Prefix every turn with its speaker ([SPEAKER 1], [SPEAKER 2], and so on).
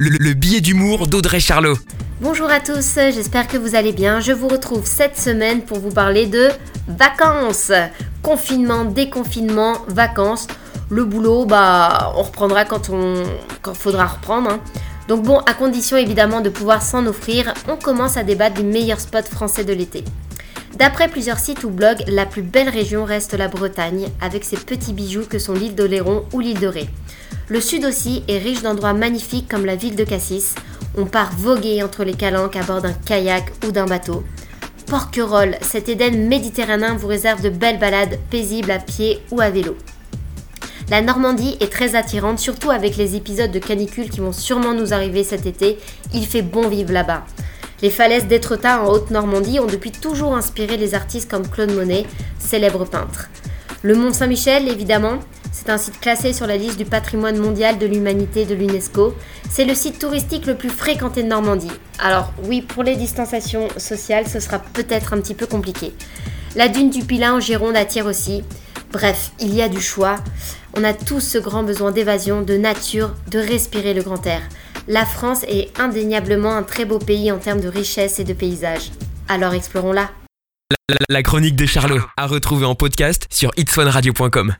[SPEAKER 1] le, le billet d'humour d'Audrey Charlot.
[SPEAKER 2] Bonjour à tous, j'espère que vous allez bien. Je vous retrouve cette semaine pour vous parler de vacances. Confinement, déconfinement, vacances. Le boulot, bah, on reprendra quand on quand faudra reprendre. hein. Donc bon, à condition évidemment de pouvoir s'en offrir, on commence à débattre du meilleur spot français de l'été. D'après plusieurs sites ou blogs, la plus belle région reste la Bretagne, avec ses petits bijoux que sont l'île d'Oléron ou l'île de Ré. Le sud aussi est riche d'endroits magnifiques comme la ville de Cassis. On part voguer entre les calanques à bord d'un kayak ou d'un bateau. Porquerolles, cet Éden méditerranéen vous réserve de belles balades paisibles à pied ou à vélo. La Normandie est très attirante, surtout avec les épisodes de canicule qui vont sûrement nous arriver cet été. Il fait bon vivre là-bas. Les falaises d'Étretat en Haute-Normandie ont depuis toujours inspiré les artistes comme Claude Monet, célèbre peintre. Le Mont Saint-Michel, évidemment, c'est un site classé sur la liste du patrimoine mondial de l'humanité de l'UNESCO. C'est le site touristique le plus fréquenté de Normandie. Alors oui, pour les distanciations sociales, ce sera peut-être un petit peu compliqué. La dune du Pilat en Gironde attire aussi. Bref, il y a du choix. On a tous ce grand besoin d'évasion, de nature, de respirer le grand air. La France est indéniablement un très beau pays en termes de richesse et de paysages. Alors explorons-la.
[SPEAKER 1] La, chronique de Charlot, à retrouver en podcast sur itswanradio.com.